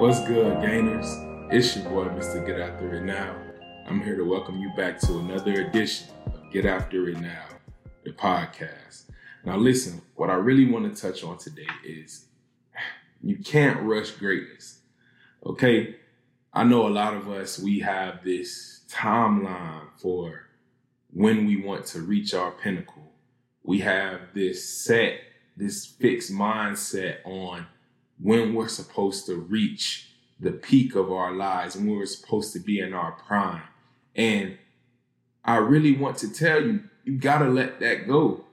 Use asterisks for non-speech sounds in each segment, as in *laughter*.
What's good, gainers? It's your boy, Mr. Get After It Now. I'm here to welcome you back to another edition of Get After It Now, the podcast. Now, listen, what I really want to touch on today is *sighs* you can't rush greatness. Okay? I know a lot of us, we have this timeline for when we want to reach our pinnacle. We have this set, this fixed mindset on when we're supposed to reach the peak of our lives and when we're supposed to be in our prime. And I really want to tell you, you gotta let that go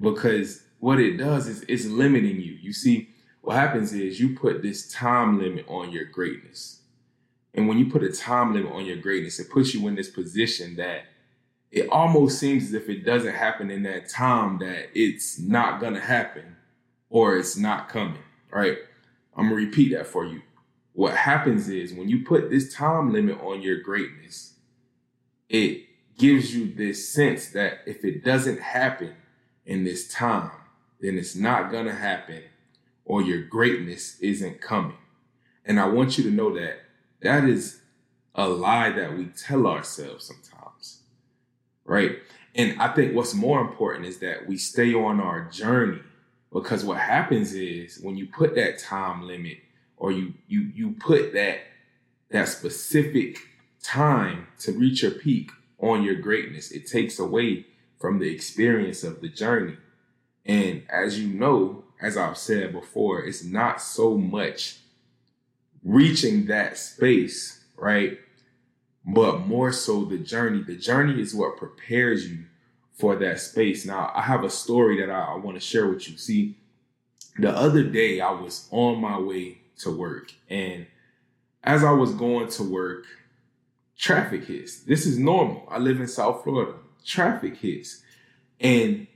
because what it does is it's limiting you. You see, what happens is you put this time limit on your greatness. And when you put a time limit on your greatness, it puts you in this position that it almost seems as if it doesn't happen in that time that it's not gonna happen or it's not coming right? I'm gonna repeat that for you. What happens is when you put this time limit on your greatness, it gives you this sense that if it doesn't happen in this time, then it's not gonna happen or your greatness isn't coming. And I want you to know that that is a lie that we tell ourselves sometimes, right? And I think what's more important is that we stay on our journey because what happens is when you put that time limit or you you you put that that specific time to reach your peak on your greatness, it takes away from the experience of the journey. And as you know, as I've said before, it's not so much reaching that space, right? But more so the journey. The journey is what prepares you for that space. Now, I have a story that I, I want to share with you. See, the other day I was on my way to work, and as I was going to work, traffic hits. This is normal. I live in South Florida. Traffic hits. And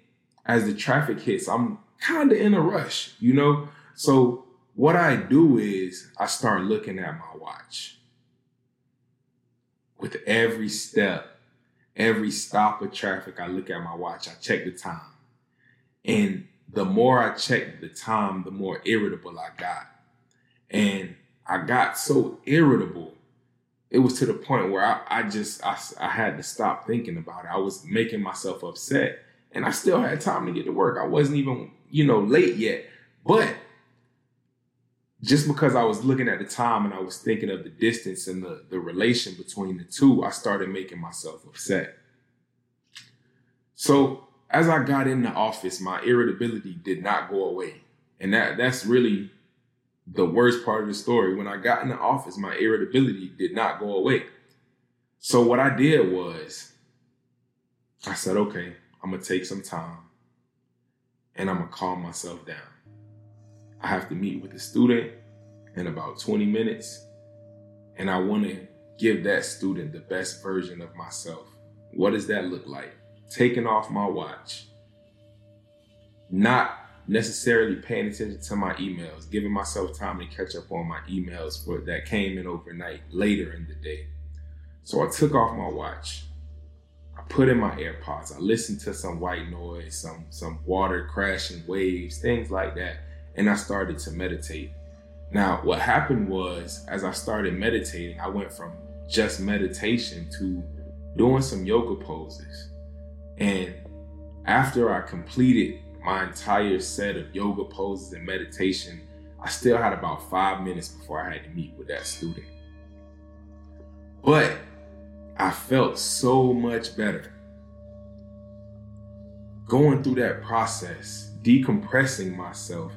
as the traffic hits, I'm kind of in a rush, you know? So what I do is I start looking at my watch. With every step every stop of traffic, I look at my watch, I check the time. And the more I checked the time, the more irritable I got. And I got so irritable, it was to the point where I, I just I, I had to stop thinking about it. I was making myself upset. And I still had time to get to work. I wasn't even, you know, late yet. But just because I was looking at the time and I was thinking of the distance and the, the relation between the two, I started making myself upset. So as I got in the office, my irritability did not go away. And that that's really the worst part of the story. When I got in the office, my irritability did not go away. So what I did was I said, okay, I'm gonna take some time and I'm gonna calm myself down. I have to meet with a student in about 20 minutes, and I want to give that student the best version of myself. What does that look like? Taking off my watch, not necessarily paying attention to my emails, giving myself time to catch up on my emails for that came in overnight later in the day. So I took off my watch. I put in my AirPods. I listened to some white noise, some some water crashing waves, things like that and I started to meditate. Now, what happened was, as I started meditating, I went from just meditation to doing some yoga poses. And after I completed my entire set of yoga poses and meditation, I still had about five minutes before I had to meet with that student. But I felt so much better. Going through that process, decompressing myself,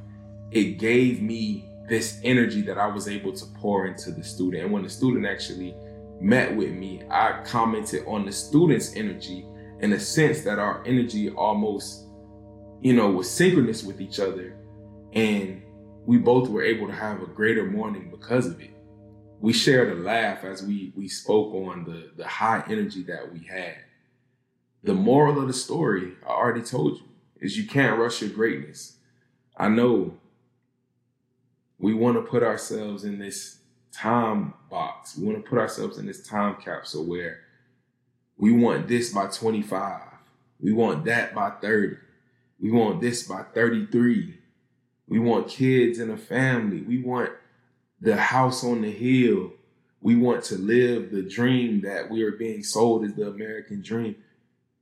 it gave me this energy that I was able to pour into the student. And when the student actually met with me, I commented on the student's energy in a sense that our energy almost, you know, was synchronous with each other. And we both were able to have a greater morning because of it. We shared a laugh as we we spoke on the, the high energy that we had. The moral of the story, I already told you, is you can't rush your greatness. I know we want to put ourselves in this time box. We want to put ourselves in this time capsule where we want this by 25. We want that by 30. We want this by 33. We want kids and a family. We want the house on the hill. We want to live the dream that we are being sold as the American dream.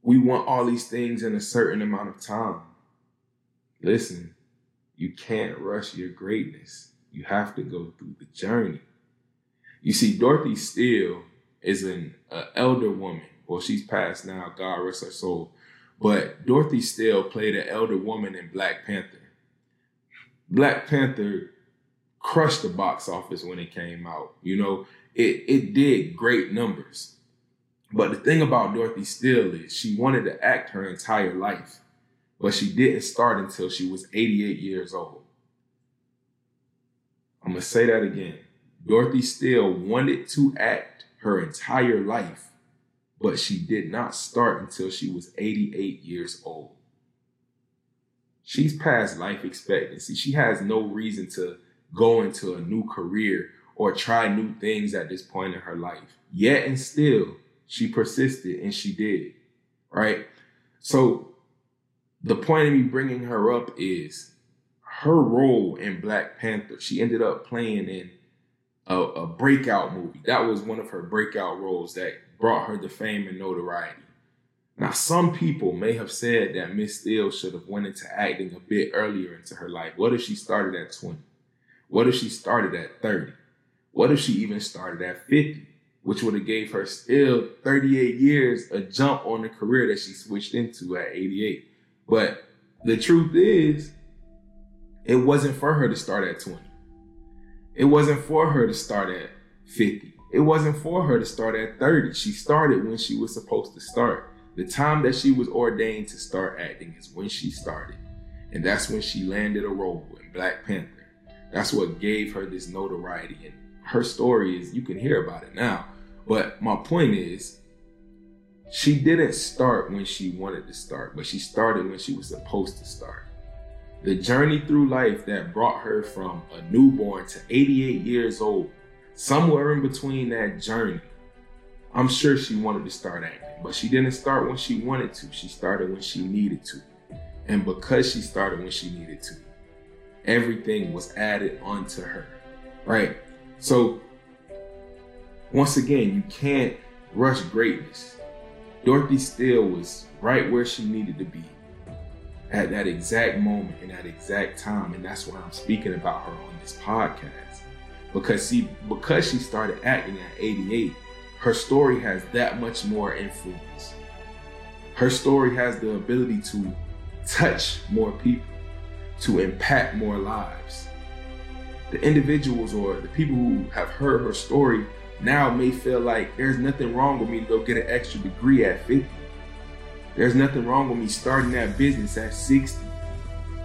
We want all these things in a certain amount of time. Listen, you can't rush your greatness. You have to go through the journey. You see, Dorothy Steel is an uh, elder woman. Well, she's passed now, God rest her soul. But Dorothy Steel played an elder woman in Black Panther. Black Panther crushed the box office when it came out. You know, it it did great numbers. But the thing about Dorothy Steel is she wanted to act her entire life, but she didn't start until she was 88 years old. I'm gonna say that again. Dorothy Steel wanted to act her entire life, but she did not start until she was 88 years old. She's past life expectancy. She has no reason to go into a new career or try new things at this point in her life. Yet and still, she persisted and she did. Right? So, the point of me bringing her up is her role in Black Panther. She ended up playing in a, a breakout movie. That was one of her breakout roles that brought her the fame and notoriety. Now, some people may have said that Miss Steel should have went into acting a bit earlier into her life. What if she started at 20? What if she started at 30? What if she even started at 50? Which would have gave her still 38 years a jump on the career that she switched into at 88. But the truth is, it wasn't for her to start at 20. It wasn't for her to start at 50. It wasn't for her to start at 30. She started when she was supposed to start. The time that she was ordained to start acting is when she started. And that's when she landed a role in Black Panther. That's what gave her this notoriety. And her story is, you can hear about it now. But my point is, she didn't start when she wanted to start, but she started when she was supposed to start. The journey through life that brought her from a newborn to 88 years old, somewhere in between that journey, I'm sure she wanted to start acting. But she didn't start when she wanted to. She started when she needed to. And because she started when she needed to, everything was added onto her. Right? So, once again, you can't rush greatness. Dorothy Steel was right where she needed to be at that exact moment and that exact time. And that's why I'm speaking about her on this podcast. Because see, because she started acting at 88, her story has that much more influence. Her story has the ability to touch more people, to impact more lives. The individuals or the people who have heard her story now may feel like there's nothing wrong with me to go get an extra degree at 50. There's nothing wrong with me starting that business at 60.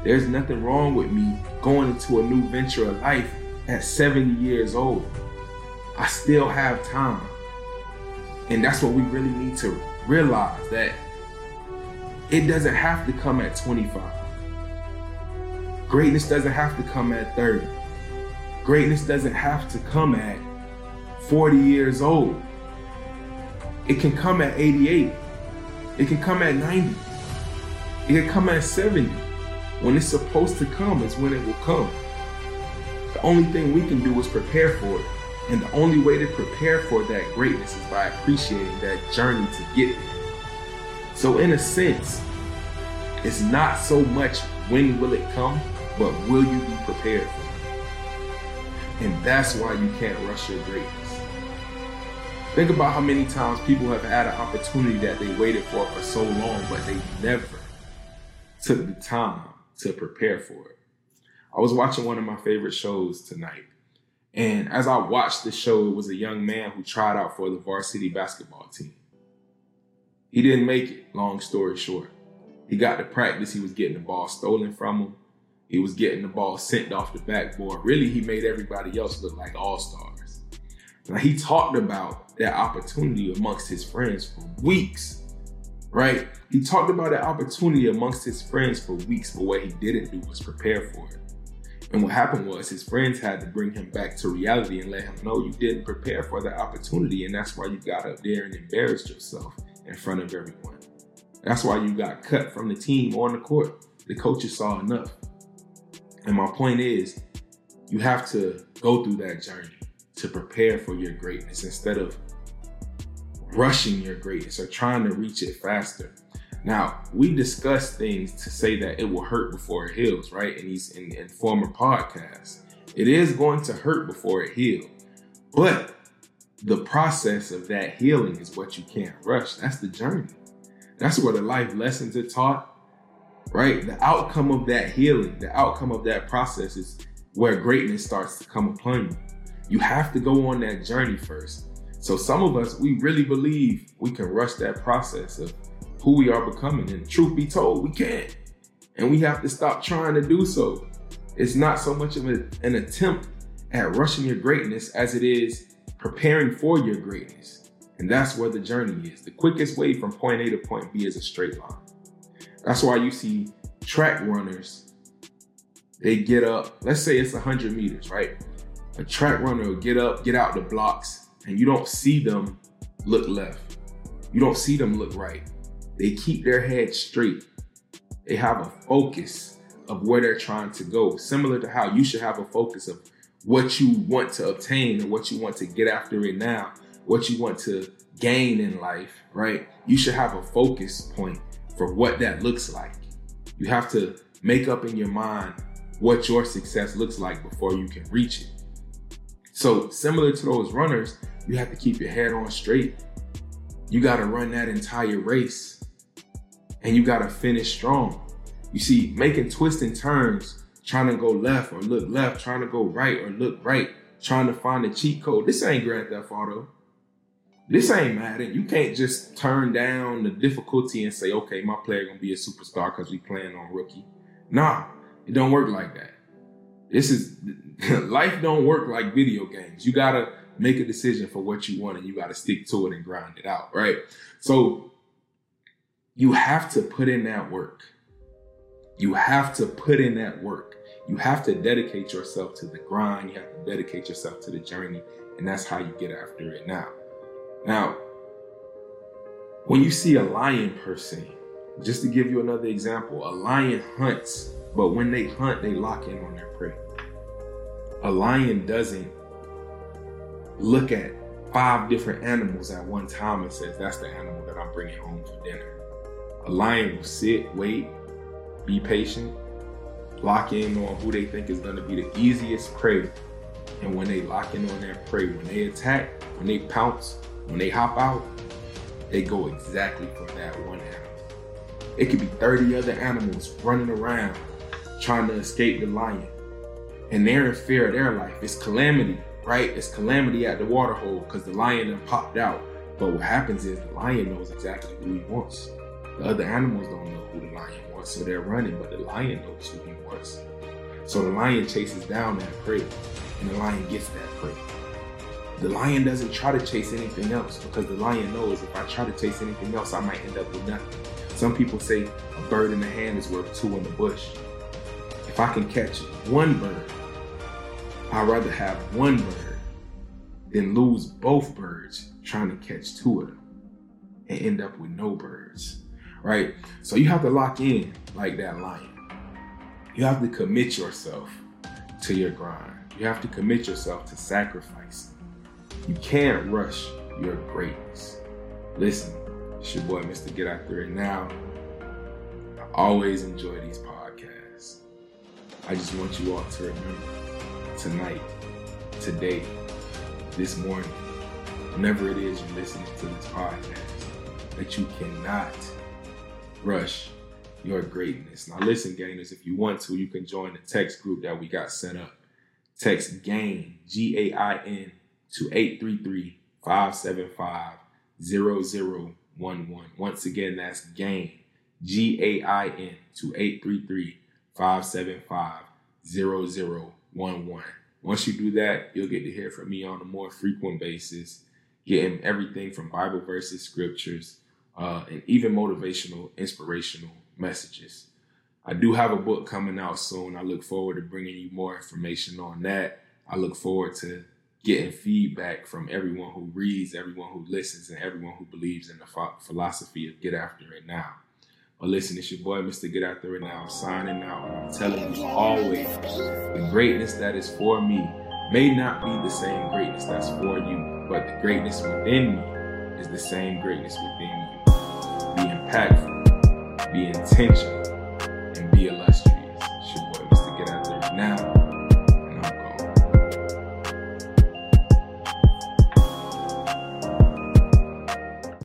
There's nothing wrong with me going into a new venture of life at 70 years old. I still have time. And that's what we really need to realize that it doesn't have to come at 25. Greatness doesn't have to come at 30. Greatness doesn't have to come at 40 years old. It can come at 88. It can come at 90. It can come at 70. When it's supposed to come is when it will come. The only thing we can do is prepare for it. And the only way to prepare for that greatness is by appreciating that journey to get there. So, in a sense, it's not so much when will it come, but will you be prepared for it? And that's why you can't rush your greatness. Think about how many times people have had an opportunity that they waited for for so long, but they never took the time to prepare for it. I was watching one of my favorite shows tonight and as I watched the show, it was a young man who tried out for the varsity basketball team. He didn't make it, long story short. He got to practice, he was getting the ball stolen from him. He was getting the ball sent off the backboard. Really, he made everybody else look like all stars. Now, he talked about that opportunity amongst his friends for weeks, right? He talked about that opportunity amongst his friends for weeks, but what he didn't do was prepare for it. And what happened was his friends had to bring him back to reality and let him know you didn't prepare for the opportunity. And that's why you got up there and embarrassed yourself in front of everyone. That's why you got cut from the team on the court. the coaches saw enough. And my point is, you have to go through that journey to prepare for your greatness instead of rushing your greatness or trying to reach it faster. Now, we discuss things to say that it will hurt before it heals, right? In these in, in former podcasts. It is going to hurt before it heals. But the process of that healing is what you can't rush. That's the journey. That's where the life lessons are taught, right? The outcome of that healing, the outcome of that process is where greatness starts to come upon you. You have to go on that journey first. So some of us, we really believe we can rush that process of who we are becoming. And truth be told, we can't. And we have to stop trying to do so. It's not so much of a, an attempt at rushing your greatness as it is preparing for your greatness. And that's where the journey is. The quickest way from point A to point B is a straight line. That's why you see track runners, they get up, let's say it's 100 meters, right? A track runner will get up, get out the blocks, and you don't see them look left. You don't see them look right. They keep their head straight. They have a focus of where they're trying to go, similar to how you should have a focus of what you want to obtain and what you want to get after it now, what you want to gain in life, right? You should have a focus point for what that looks like. You have to make up in your mind what your success looks like before you can reach it. So, similar to those runners, you have to keep your head on straight. You got to run that entire race and you got to finish strong. You see, making twists and turns, trying to go left or look left, trying to go right or look right, trying to find a cheat code. This ain't Grand Theft Auto. This ain't Madden. You can't just turn down the difficulty and say, okay, my player gonna be a superstar because we playing on rookie. Nah, it don't work like that. This is *laughs* life don't work like video games. You gotta make a decision for what you want and you gotta stick to it and grind it out, right? So you have to put in that work. You have to put in that work. You have to dedicate yourself to the grind. You have to dedicate yourself to the journey. And that's how you get after it now. Now, when you see a lion per se, just to give you another example, a lion hunts, but when they hunt, they lock in on their prey. A lion doesn't look at five different animals at one time and says, that's the animal that I'm bringing home for dinner. A lion will sit, wait, be patient, lock in on who they think is going to be the easiest prey. And when they lock in on that prey, when they attack, when they pounce, when they hop out, they go exactly for that one animal. It could be 30 other animals running around trying to escape the lion. And they're in fear of their life. It's calamity, right? It's calamity at the water hole because the lion then popped out. But what happens is the lion knows exactly who he wants. The other animals don't know who the lion wants, so they're running, but the lion knows who he wants. So the lion chases down that prey, and the lion gets that prey. The lion doesn't try to chase anything else because the lion knows if I try to chase anything else, I might end up with nothing. Some people say a bird in the hand is worth two in the bush. If I can catch one bird, I'd rather have one bird than lose both birds trying to catch two of them and end up with no birds, right? So you have to lock in like that lion. You have to commit yourself to your grind. You have to commit yourself to sacrifice. You can't rush your greatness. Listen, it's your boy, Mr. Get After It Now. I always enjoy these podcasts. I just want you all to remember tonight, today, this morning, whenever it is you're listening to this podcast, that you cannot rush your greatness. Now, listen, gainers, if you want to, you can join the text group that we got set up. Text GAIN, G A I N, to 833 575 0011. Once again, that's GAIN, G A I N, to 833 575 0011. Once you do that, you'll get to hear from me on a more frequent basis, getting everything from Bible verses, scriptures, uh, and even motivational, inspirational messages. I do have a book coming out soon. I look forward to bringing you more information on that. I look forward to getting feedback from everyone who reads, everyone who listens, and everyone who believes in the philosophy of get after it now. But listen, it's your boy, Mr. Get After It Now, signing out. I'm telling you always, the greatness that is for me may not be the same greatness that's for you, but the greatness within me is the same greatness within you. Be impactful, be intentional